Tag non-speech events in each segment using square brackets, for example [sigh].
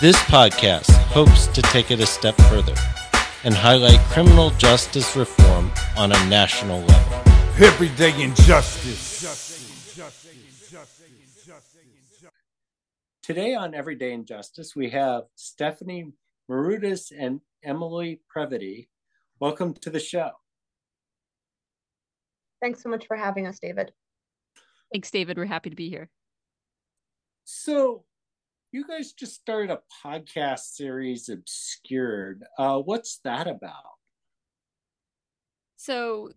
This podcast hopes to take it a step further and highlight criminal justice reform on a national level. Everyday injustice. Today on Everyday Injustice, we have Stephanie Marudas and Emily Previti. Welcome to the show. Thanks so much for having us, David. Thanks, David. We're happy to be here. So, you guys just started a podcast series, Obscured. Uh, what's that about? So,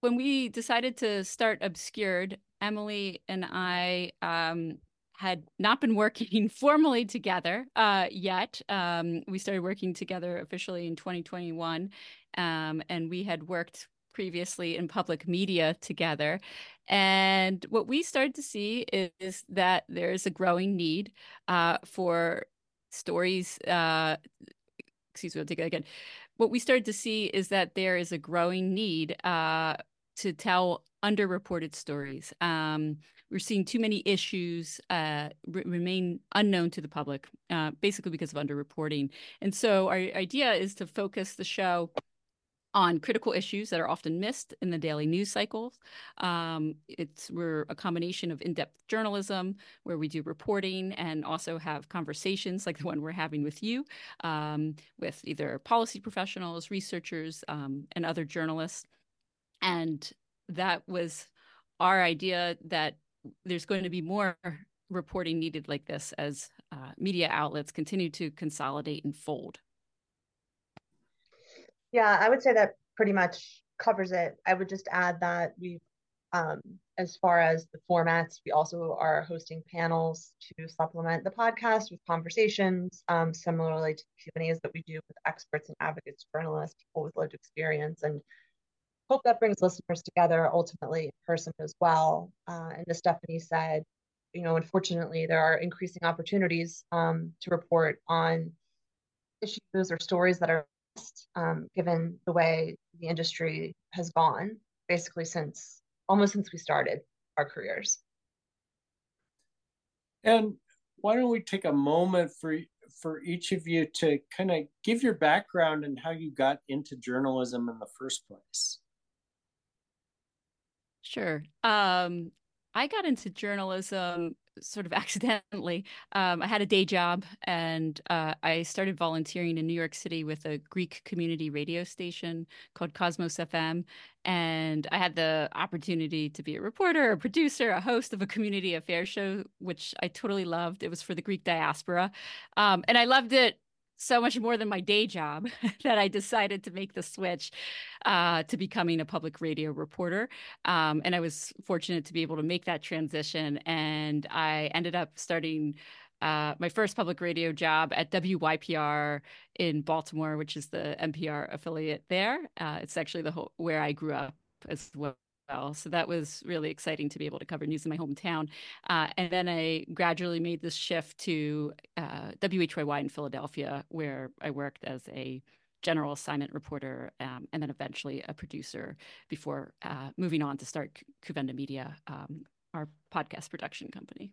when we decided to start Obscured, Emily and I um, had not been working [laughs] formally together uh, yet. Um, we started working together officially in 2021, um, and we had worked previously in public media together. And what we started to see is, is that there's a growing need uh, for stories. Uh, excuse me, I'll take it again. What we started to see is that there is a growing need uh, to tell underreported stories. Um, we're seeing too many issues uh, remain unknown to the public, uh, basically because of underreporting. And so our idea is to focus the show on critical issues that are often missed in the daily news cycles. Um, it's we're a combination of in-depth journalism where we do reporting and also have conversations like the one we're having with you, um, with either policy professionals, researchers, um, and other journalists. And that was our idea that there's going to be more reporting needed like this as uh, media outlets continue to consolidate and fold. Yeah, I would say that pretty much covers it. I would just add that we, um, as far as the formats, we also are hosting panels to supplement the podcast with conversations, um, similarly to Q and A's that we do with experts and advocates, journalists, people with lived experience, and hope that brings listeners together ultimately in person as well. Uh, and as Stephanie said, you know, unfortunately, there are increasing opportunities um, to report on issues or stories that are um, given the way the industry has gone basically since almost since we started our careers. And why don't we take a moment for for each of you to kind of give your background and how you got into journalism in the first place? Sure. Um, I got into journalism sort of [laughs] accidentally. Um, I had a day job and uh, I started volunteering in New York City with a Greek community radio station called Cosmos FM. And I had the opportunity to be a reporter, a producer, a host of a community affairs show, which I totally loved. It was for the Greek diaspora. Um, and I loved it so much more than my day job [laughs] that I decided to make the switch uh, to becoming a public radio reporter. Um, and I was fortunate to be able to make that transition. And I ended up starting uh, my first public radio job at WYPR in Baltimore, which is the NPR affiliate there. Uh, it's actually the whole, where I grew up as well well. So that was really exciting to be able to cover news in my hometown. Uh, and then I gradually made this shift to uh, WHYY in Philadelphia, where I worked as a general assignment reporter um, and then eventually a producer before uh, moving on to start Kouvenda Media, um, our podcast production company.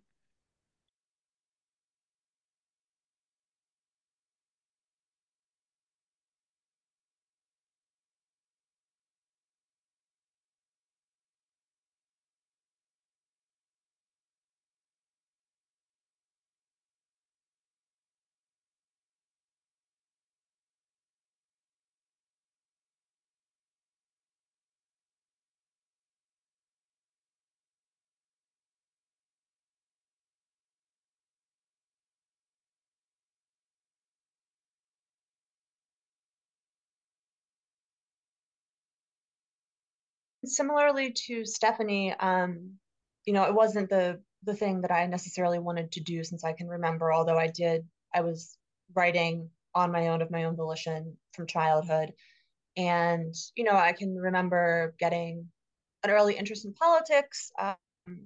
Similarly to Stephanie, um, you know, it wasn't the the thing that I necessarily wanted to do since I can remember, although I did, I was writing on my own of my own volition from childhood. And, you know, I can remember getting an early interest in politics um,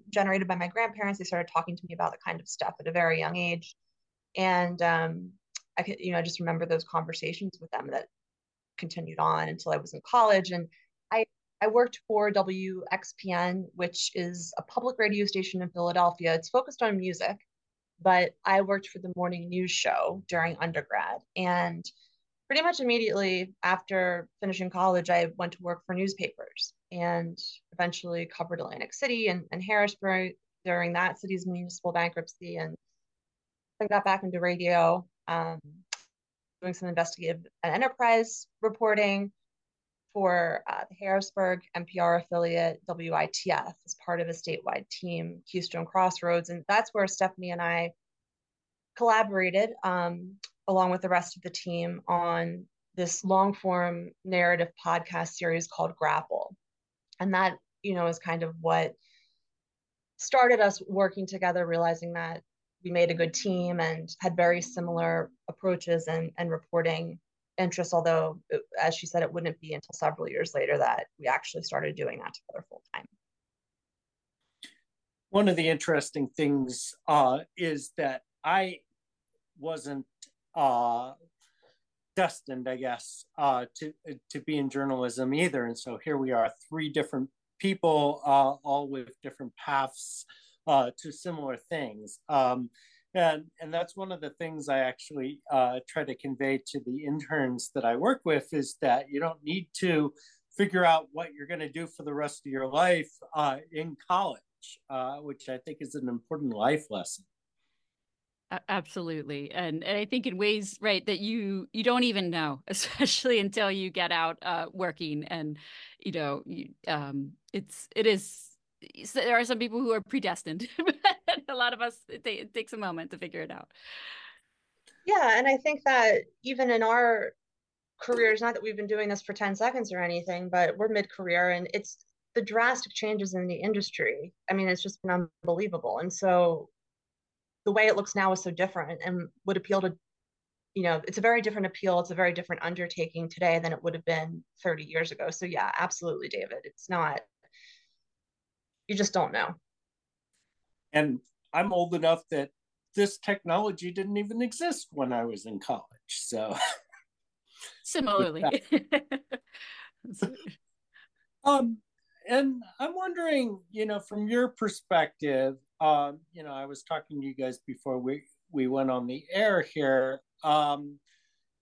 generated by my grandparents. They started talking to me about the kind of stuff at a very young age. And um, I could, you know, I just remember those conversations with them that continued on until I was in college. And I, worked for WXPN, which is a public radio station in Philadelphia. It's focused on music, but I worked for the morning news show during undergrad. And pretty much immediately after finishing college, I went to work for newspapers and eventually covered Atlantic City and, and Harrisburg during that city's municipal bankruptcy and then got back into radio, um, doing some investigative and enterprise reporting for uh, the Harrisburg NPR affiliate WITF as part of a statewide team, Keystone Crossroads. And that's where Stephanie and I collaborated um, along with the rest of the team on this long form narrative podcast series called Grapple. And that, you know, is kind of what started us working together, realizing that we made a good team and had very similar approaches and, and reporting interests. Although, as she said, it wouldn't be until several years later that we actually started doing that together full time. One of the interesting things uh, is that I wasn't uh, destined, I guess, uh, to to be in journalism either. And so here we are, three different people, uh, all with different paths uh, to similar things. Um, and and that's one of the things I actually uh, try to convey to the interns that I work with is that you don't need to figure out what you're going to do for the rest of your life uh, in college, uh, which I think is an important life lesson. Absolutely. And, and i think in ways right that you you don't even know [laughs] especially until you get out uh, working and you know you, um, it's it is there are some people who are predestined [laughs] a lot of us it, it takes a moment to figure it out. Yeah and i think that even in our careers not that we've been doing this for 10 seconds or anything but we're mid-career and it's the drastic changes in the industry i mean it's just been unbelievable. And so the way it looks now is so different and would appeal to you know it's a very different appeal it's a very different undertaking today than it would have been 30 years ago. So yeah absolutely david it's not you just don't know. And i'm old enough that this technology didn't even exist when i was in college so. [laughs] Similarly. [laughs] Um and i'm wondering you know from your perspective um, you know, I was talking to you guys before we we went on the air here. Um,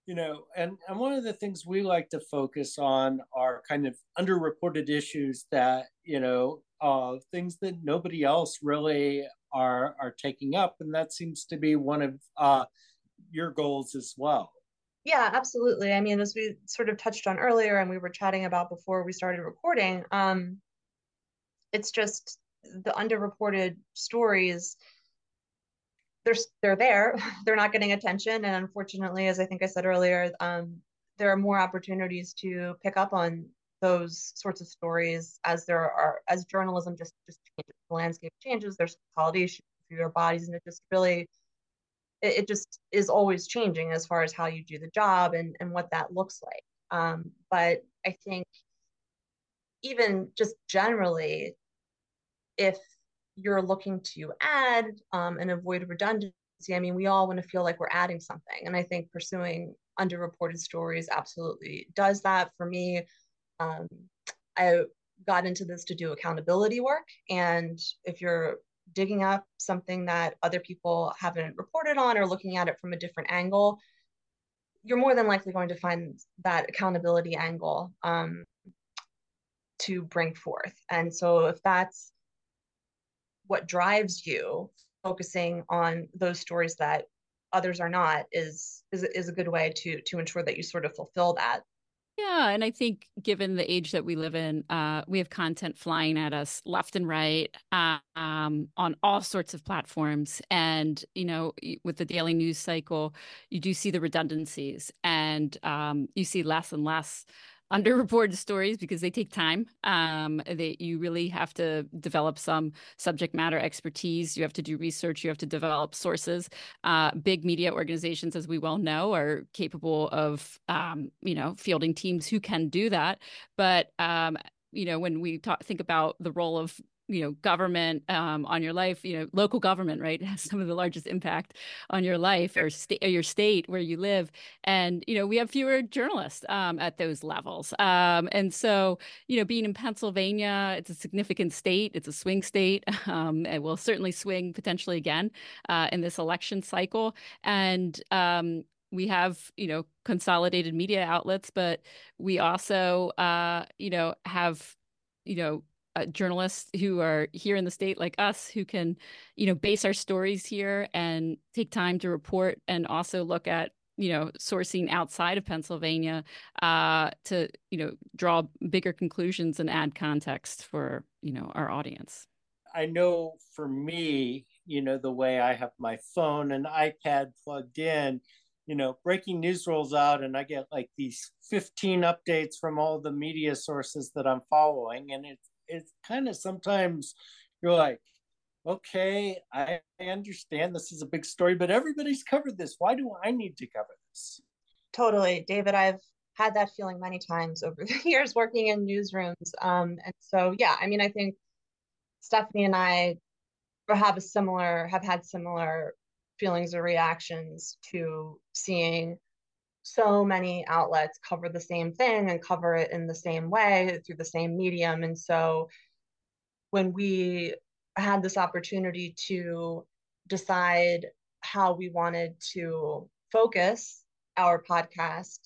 you know, and and one of the things we like to focus on are kind of underreported issues that you know, uh, things that nobody else really are are taking up, and that seems to be one of uh, your goals as well. Yeah, absolutely. I mean, as we sort of touched on earlier, and we were chatting about before we started recording, um, it's just the underreported stories they're they're there [laughs] they're not getting attention and unfortunately as i think i said earlier um, there are more opportunities to pick up on those sorts of stories as there are as journalism just just changes the landscape changes there's consolidation through your bodies and it just really it, it, just is always changing as far as how you do the job and and what that looks like um, but i think even just generally if you're looking to add um, and avoid redundancy, I mean, we all want to feel like we're adding something. And I think pursuing underreported stories absolutely does that. For me, um, I got into this to do accountability work. And if you're digging up something that other people haven't reported on or looking at it from a different angle, you're more than likely going to find that accountability angle um, to bring forth. And so if that's what drives you focusing on those stories that others are not is is is a good way to to ensure that you sort of fulfill that yeah, and I think given the age that we live in, uh, we have content flying at us left and right um, on all sorts of platforms. And you know, with the daily news cycle, you do see the redundancies, and um, you see less and less underreported stories because they take time. Um, you really have to develop some subject matter expertise. You have to do research. You have to develop sources. Uh, big media organizations, as we well know, are capable of um, you know fielding teams who can do that. But um, you know when we talk think about the role of you know government um, on your life you know local government right [laughs] has some of the largest impact on your life or state or your state where you live. And you know we have fewer journalists um, at those levels. Um, and so you know being in pennsylvania it's a significant state it's a swing state [laughs] um, it will certainly swing potentially again uh, in this election cycle. And um, we have you know consolidated media outlets but we also uh, you know have you know uh, journalists who are here in the state like us who can you know base our stories here and take time to report and also look at you know sourcing outside of pennsylvania uh, to you know draw bigger conclusions and add context for you know our audience. I know for me you know the way i have my phone and ipad plugged in you know breaking news rolls out and i get like these 15 updates from all the media sources that i'm following and it's it's kind of sometimes you're like, okay, I understand this is a big story, but everybody's covered this. Why do I need to cover this? Totally, David. I've had that feeling many times over [laughs] the years working in newsrooms. Um, and so, yeah, I mean, I think Stephanie and I have a similar, have had similar feelings or reactions to seeing so many outlets cover the same thing and cover it in the same way through the same medium. And so when we had this opportunity to decide how we wanted to focus our podcast,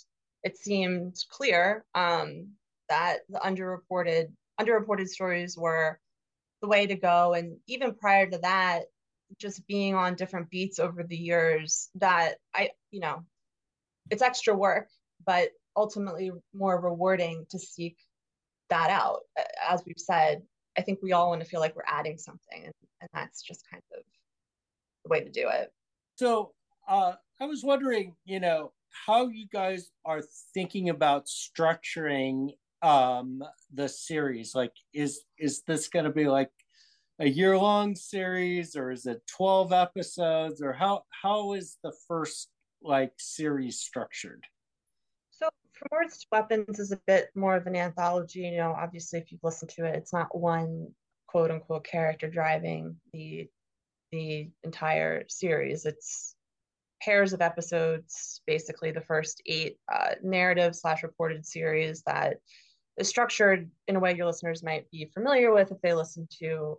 it seemed clear um, that the underreported underreported stories were the way to go. And even prior to that, just being on different beats over the years, that I, you know, it's extra work, but ultimately more rewarding to seek that out. As we've said, I think we all want to feel like we're adding something, and, and that's just kind of the way to do it. So uh, I was wondering, you know, how you guys are thinking about structuring um, the series. Like, is is this going to be like a year long series, or is it twelve episodes, or how how is the first like series structured? So to Weapons is a bit more of an anthology. You know, obviously, if you've listened to it, it's not one quote unquote character driving the the entire series. It's pairs of episodes, basically the first eight uh, narrative slash reported series that is structured in a way your listeners might be familiar with if they listen to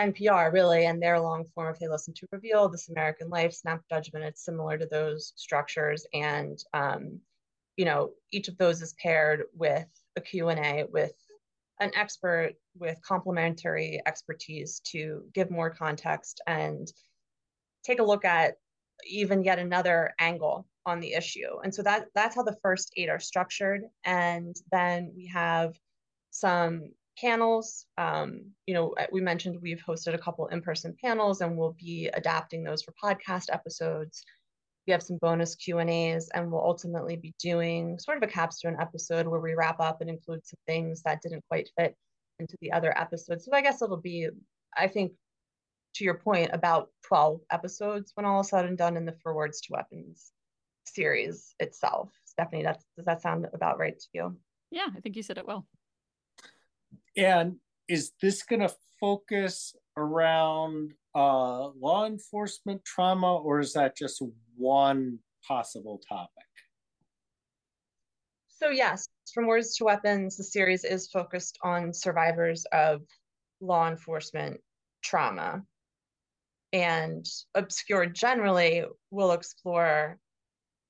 NPR really and their long form if they listen to Reveal, This American Life, Snap Judgment, it's similar to those structures. And, um, you know, each of those is paired with a Q&A with an expert with complementary expertise to give more context and take a look at even yet another angle on the issue. And so that that's how the first eight are structured. And then we have some panels. Um, you know, uh, we mentioned we've hosted a couple in-person panels and we'll be adapting those for podcast episodes. We have some bonus Q&As and we'll ultimately be doing sort of a capstone episode where we wrap up and include some things that didn't quite fit into the other episodes. So I guess it'll be, I think, to your point, about 12 episodes when all is said and done in the For Words to Weapons series itself. Stephanie, that's, does that sound about right to you? Yeah, I think you said it well. And is this going to focus around uh, law enforcement trauma, or is that just one possible topic? So, yes, from Words to Weapons, the series is focused on survivors of law enforcement trauma. And Obscured generally will explore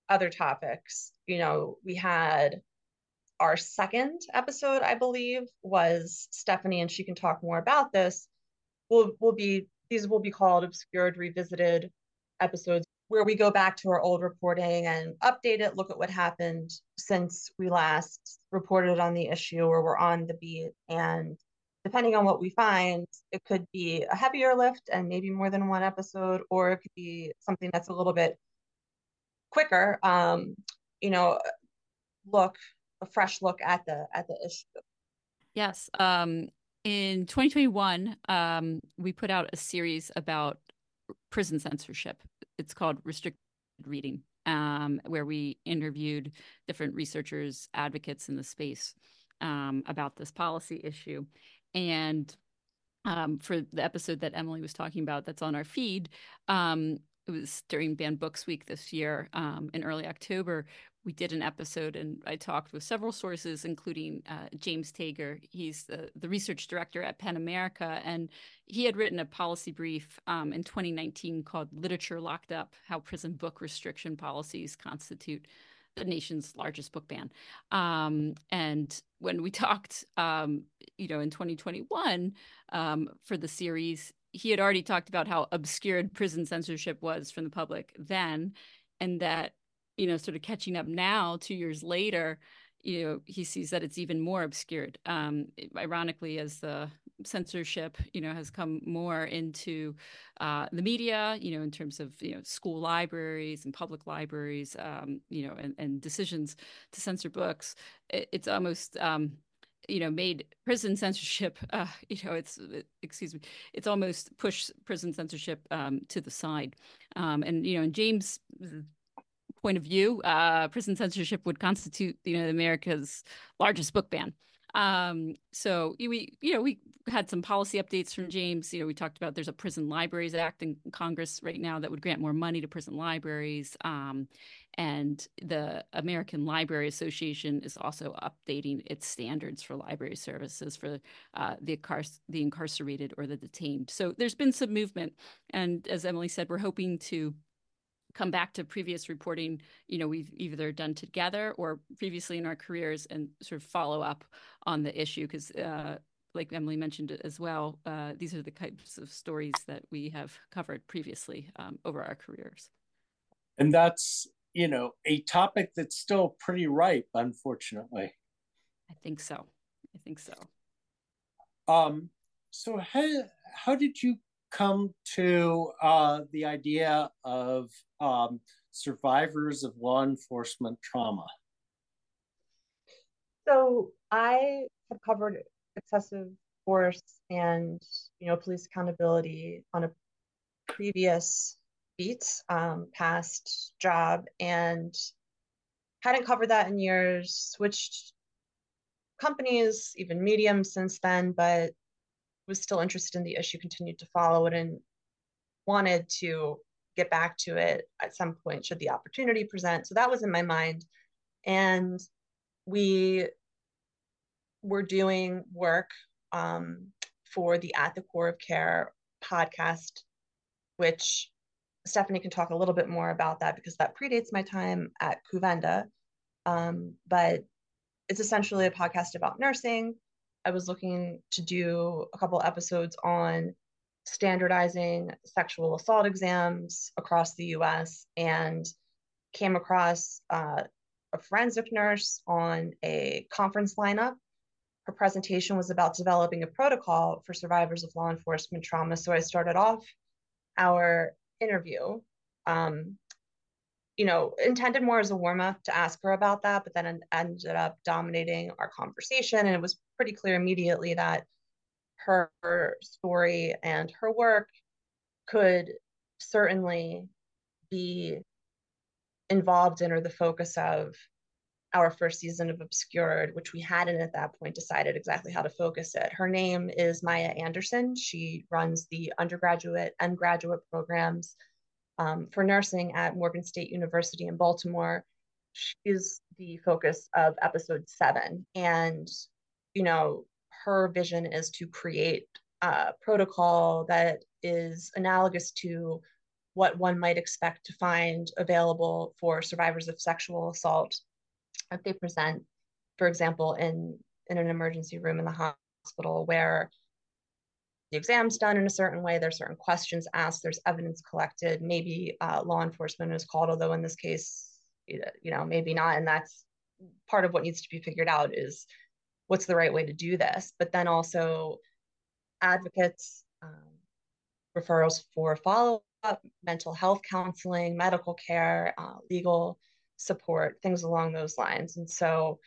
other topics. You know, we had our second episode, I believe, was Stephanie, and she can talk more about this. Will will be these will be called obscured revisited episodes where we go back to our old reporting and update it, look at what happened since we last reported on the issue or we're on the beat. And depending on what we find, it could be a heavier lift and maybe more than one episode, or it could be something that's a little bit quicker. Um, you know, look a fresh look at the at the issue. Yes. Um, in 2021, um, we put out a series about prison censorship. It's called Restricted Reading, um, where we interviewed different researchers, advocates in the space um, about this policy issue. And um, for the episode that Emily was talking about that's on our feed, um, it was during Banned Books Week this year um, in early October. We did an episode and I talked with several sources, including uh, James Tager. He's the, the research director at PEN America. And he had written a policy brief um, in 2019 called Literature Locked Up How Prison Book Restriction Policies Constitute the nation's largest book ban. Um, and when we [laughs] talked, um, you know, in 2021 um, for the series, he had already talked about how obscured prison censorship was from the public then, and that you know, sort of catching up now, two years later, you know, he sees that it's even more obscured. Um, ironically, as the censorship, you know, has come more into uh, the media, you know, in terms of you know school libraries and public libraries, um, you know, and, and decisions to censor books, it, it's almost um, you know made prison censorship [laughs] uh, you know it's excuse me it's almost pushed prison censorship um, to the side um, and you know in james point of view uh, prison censorship would constitute you know america's largest book ban um, so we, you know, we had some policy updates from James. You know, we talked about there's a Prison Libraries Act in Congress right now that would grant more money to prison libraries. Um, and the American Library Association is also updating its standards for library services for uh, the, the incarcerated or the detained. So there's been some movement. And as Emily said, we're hoping to come back to previous reporting you know we've either done together or previously in our careers and sort of follow up on the issue because uh, like emily mentioned as well uh, these are the types of stories that we have covered previously um, over our careers. And that's you know a topic that's still pretty ripe unfortunately. I think so. I think so. Um so how how did you come to uh, the idea of um, survivors of law enforcement trauma? So I have covered excessive force and you know police accountability on a previous beat um, past job and hadn't covered that in years switched companies even mediums since then but was still interested in the issue, continued to follow it, and wanted to get back to it at some point should the opportunity present. So that was in my mind. And we were doing work um, for the At the Core of Care podcast, which Stephanie can talk a little bit more about that because that predates my time at Kouvenda. Um, but it's essentially a podcast about nursing I was looking to do a couple episodes on standardizing sexual assault exams across the US and came across uh, a forensic nurse on a conference lineup. Her presentation was about developing a protocol for survivors of law enforcement trauma. So I started off our interview um, you know, intended more as a warm up to ask her about that, but then ended up dominating our conversation. And it was pretty clear immediately that her story and her work could certainly be involved in or the focus of our first season of Obscured, which we hadn't at that point decided exactly how to focus it. Her name is Maija Anderson. She runs the undergraduate and graduate programs um, for nursing at Morgan State University in Baltimore. She's the focus of episode seven. And, you know, her vision is to create a protocol that is analogous to what one might expect to find available for survivors of sexual assault if they present, for example, in, in an emergency room in the hospital where the exam's done in a certain way, there's certain questions asked, there's evidence collected, maybe uh, law enforcement is called, although in this case, you know, maybe not. And that's part of what needs to be figured out is what's the right way to do this. But then also advocates, um, referrals for follow up, mental health counseling, medical care, uh, legal support, things along those lines. And so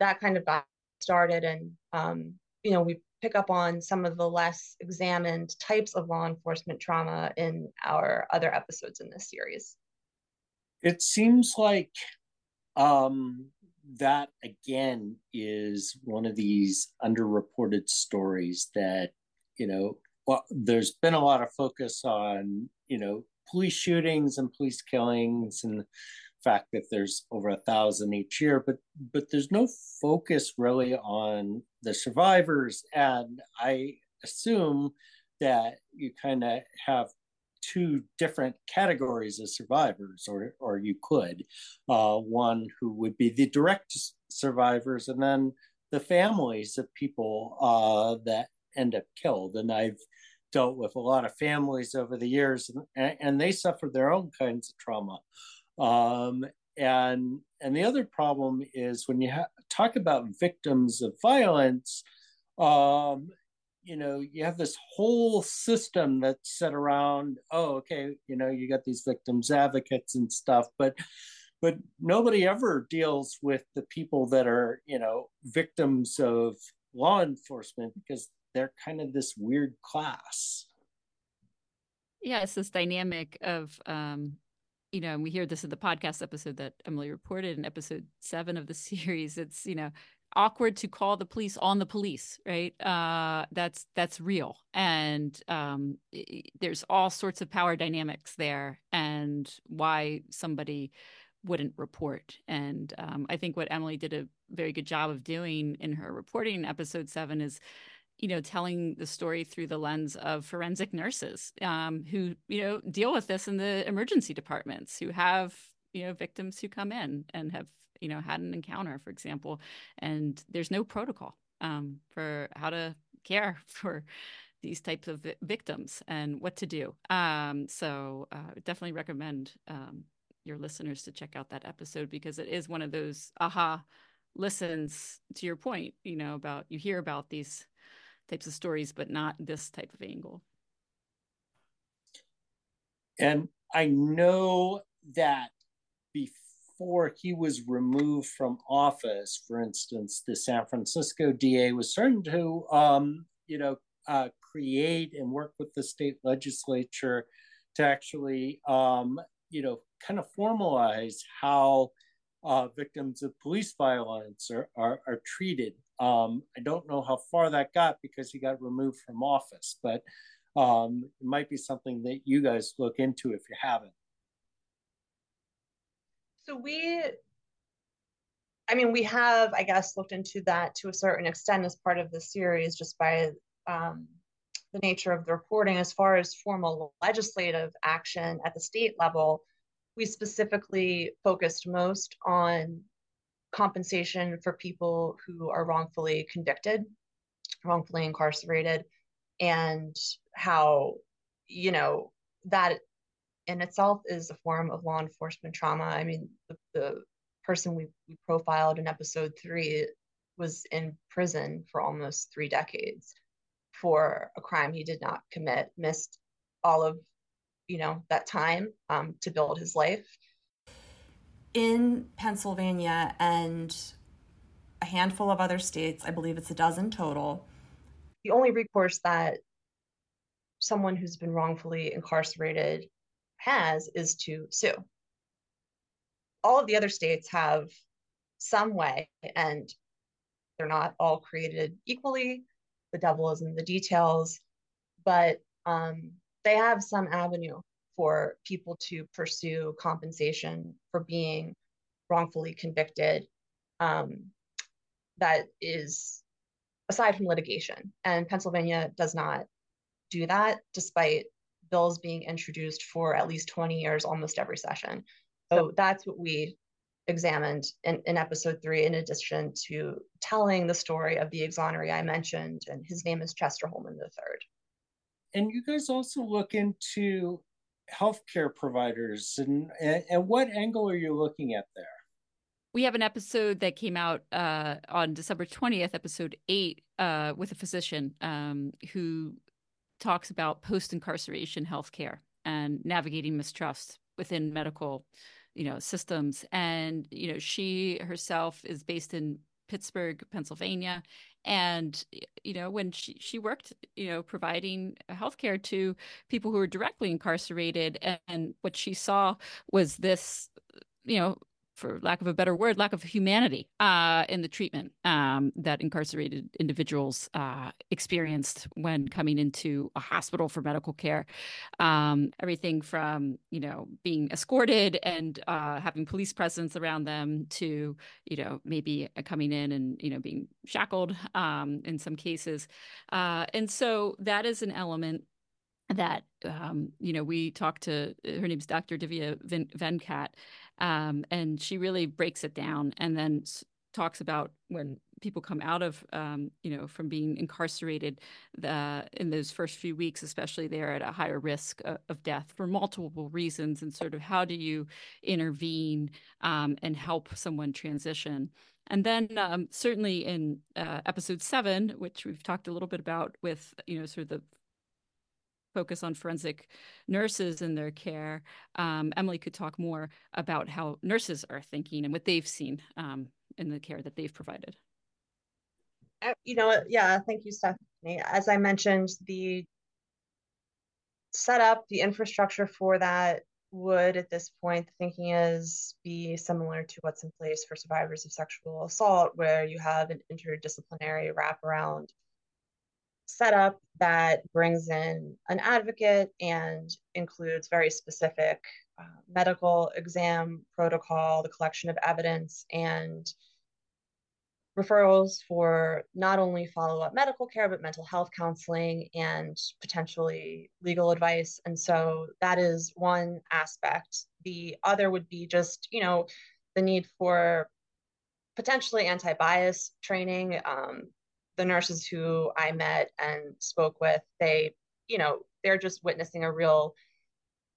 that kind of got started and um, you know we pick up on some of the less examined types of law enforcement trauma in our other episodes in this series. It seems like um, that again is one of these underreported stories that you know well there's been a lot of focus on you know police shootings and police killings and fact that there's over a thousand each year but but there's no focus really on the survivors and i assume that you kind of have two different categories of survivors, or or you could, uh, one who would be the direct survivors, and then the families of people uh, that end up killed. And I've dealt with a lot of families over the years, and, and they suffer their own kinds of trauma. Um, and and the other problem is when you ha- talk about victims of violence, um, you know you have this whole system that's set around oh okay you know you got these victims advocates and stuff but but nobody ever deals with the people that are you know victims of law enforcement because they're kind of this weird class. Yeah it's this dynamic of um you know and we hear this in the podcast episode that emily reported in episode seven of the [laughs] series it's you know awkward to call the police on the police right? Uh that's that's real. And um there's all sorts of power dynamics there and why somebody wouldn't report. And um, i think what emily did a very good job of doing in her reporting in episode seven is you know telling the story through the lens of forensic nurses um, who you know deal with this in the emergency departments who have you know victims who come in and have you know had an encounter for example. And there's no protocol um, for how to care [laughs] for these types of victims and what to do. Um, so uh, definitely recommend um, your listeners to check out that episode because it is one of those aha listens to your point you know about you hear about these types of stories but not this type of angle and i know that before he was removed from office, for instance, the San Francisco DA was starting to, um, you know, uh, create and work with the state legislature to actually, um, you know, kind of formalize how uh, victims of police violence are, are, are treated. Um, I don't know how far that got because he got removed from office, but um, it might be something that you guys look into if you haven't. So we, I mean, we have, I guess, looked into that to a certain extent as part of the series, just by um, the nature of the reporting. As far as formal legislative action at the state level, we specifically focused most on compensation for people who are wrongfully convicted, wrongfully incarcerated, and how, you know, that in itself is a form of law enforcement trauma. I mean, the, the person we, we profiled in episode three was in prison for almost three decades for a crime he did not commit, missed all of, you know, that time um, to build his life. In Pennsylvania and a handful of other states, I believe it's a dozen total. The only recourse that someone who's been wrongfully incarcerated has is to sue. All of the other states have some way, and they're not all created equally. The devil is in the details, but um, they have some avenue for people to pursue compensation for being wrongfully convicted um, that is aside from litigation. And Pennsylvania does not do that, despite bills being introduced for at least 20 years almost every session. So that's what we examined in, in episode three, in addition to telling the story of the exoneree I mentioned, and his name is Chester Hollman III. And you guys also look into healthcare providers, and, and, and what angle are you looking at there? we have an episode that came out uh, on December 20th, episode eight, uh, with a physician um, who talks about post incarceration healthcare and navigating mistrust within medical you know systems and you know she herself is based in Pittsburgh, Pennsylvania. And, you know, when she, she worked, you know, providing healthcare to people who were directly incarcerated. And, and what she saw was this, you know, for lack of a better word, lack of humanity uh, in the treatment um, that incarcerated individuals uh, experienced when coming into a hospital for medical care. Um, everything from you know being escorted and uh, having police presence around them to you know maybe coming in and you know being shackled um, in some cases, uh, and so that is an element that um, you know we talked to her name's dr divya venkat um, and she really breaks it down and then talks about when people come out of um, you know from being incarcerated the, in those first few weeks especially they're at a higher risk of, of death for multiple reasons and sort of how do you intervene um, and help someone transition. And then um, certainly in uh, episode seven which we've talked a little bit about with you know sort of the focus on forensic nurses and their care. Um, Emily could talk more about how nurses are thinking and what they've seen um, in the care that they've provided. Uh, you know, yeah, thank you, Stephanie. As I mentioned, the setup, the infrastructure for that would at this point the thinking is be similar to what's in place for survivors of sexual assault where you have an interdisciplinary wraparound setup that brings in an advocate and includes very specific uh, medical exam protocol, the collection of evidence, and referrals for not only follow up medical care, but mental health counseling and potentially legal advice. And so that is one aspect. The other would be just, you know, the need for potentially anti bias training. Um, the nurses who I met and spoke with, they, you know, they're just witnessing a real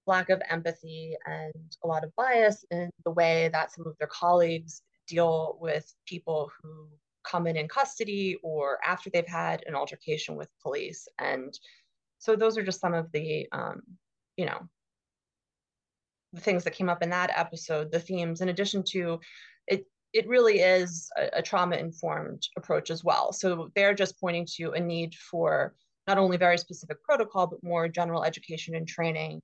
lack of empathy and a lot of bias in the way that some of their colleagues deal with people who come in in custody or after they've had an altercation with police. And so those are just some of the, um, you know, the things that came up in that episode, the themes, in addition to it, it really is a, a trauma informed approach as well. So they're just pointing to a need for not only very specific protocol, but more general education and training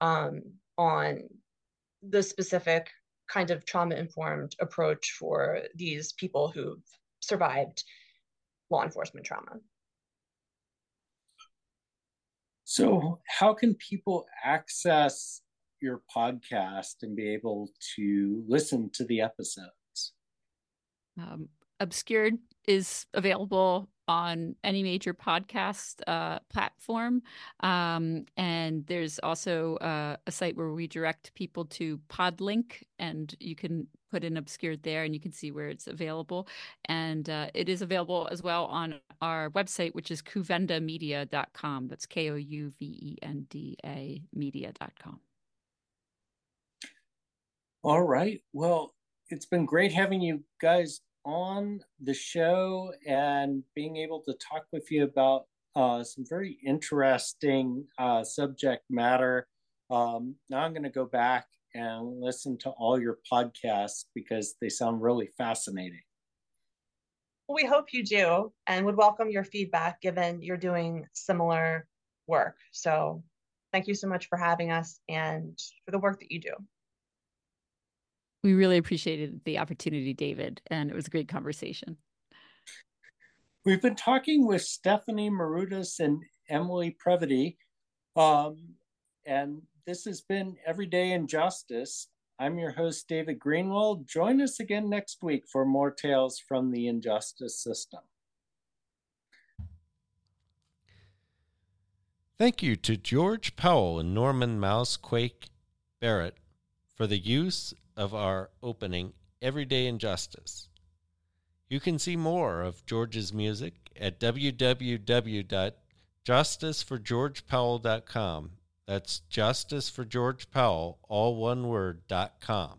um, on the specific kind of trauma informed approach for these people who've survived law enforcement trauma. So, how can people access your podcast and be able to listen to the episode? Um, Obscured is available on any major podcast uh, platform. Um, and there's also uh, a site where we direct people to Podlink, and you can put in Obscured there and you can see where it's available. And uh, it is available as well on our website, which is kouvendamedia.com. That's K O U V E N D A media.com. All right. Well, it's been great having you guys on the show and being able to talk with you about uh, some very interesting uh, subject matter. Um, now I'm going to go back and listen to all your podcasts because they sound really fascinating. We hope you do and would welcome your feedback given you're doing similar work. So thank you so much for having us and for the work that you do. We really appreciated the opportunity, David, and it was a great conversation. We've been talking with Stephanie Marudas and Emily Previti, um, and this has been Everyday Injustice. I'm your host, David Greenwald. Join us again next week for more tales from the injustice system. Thank you to George Powell and Norman Mousequake Barrett for the use of our opening, Everyday Injustice. You can see more of George's music at www.justiceforgeorgepowell.com. That's justice for George Powell, all one word, dot com.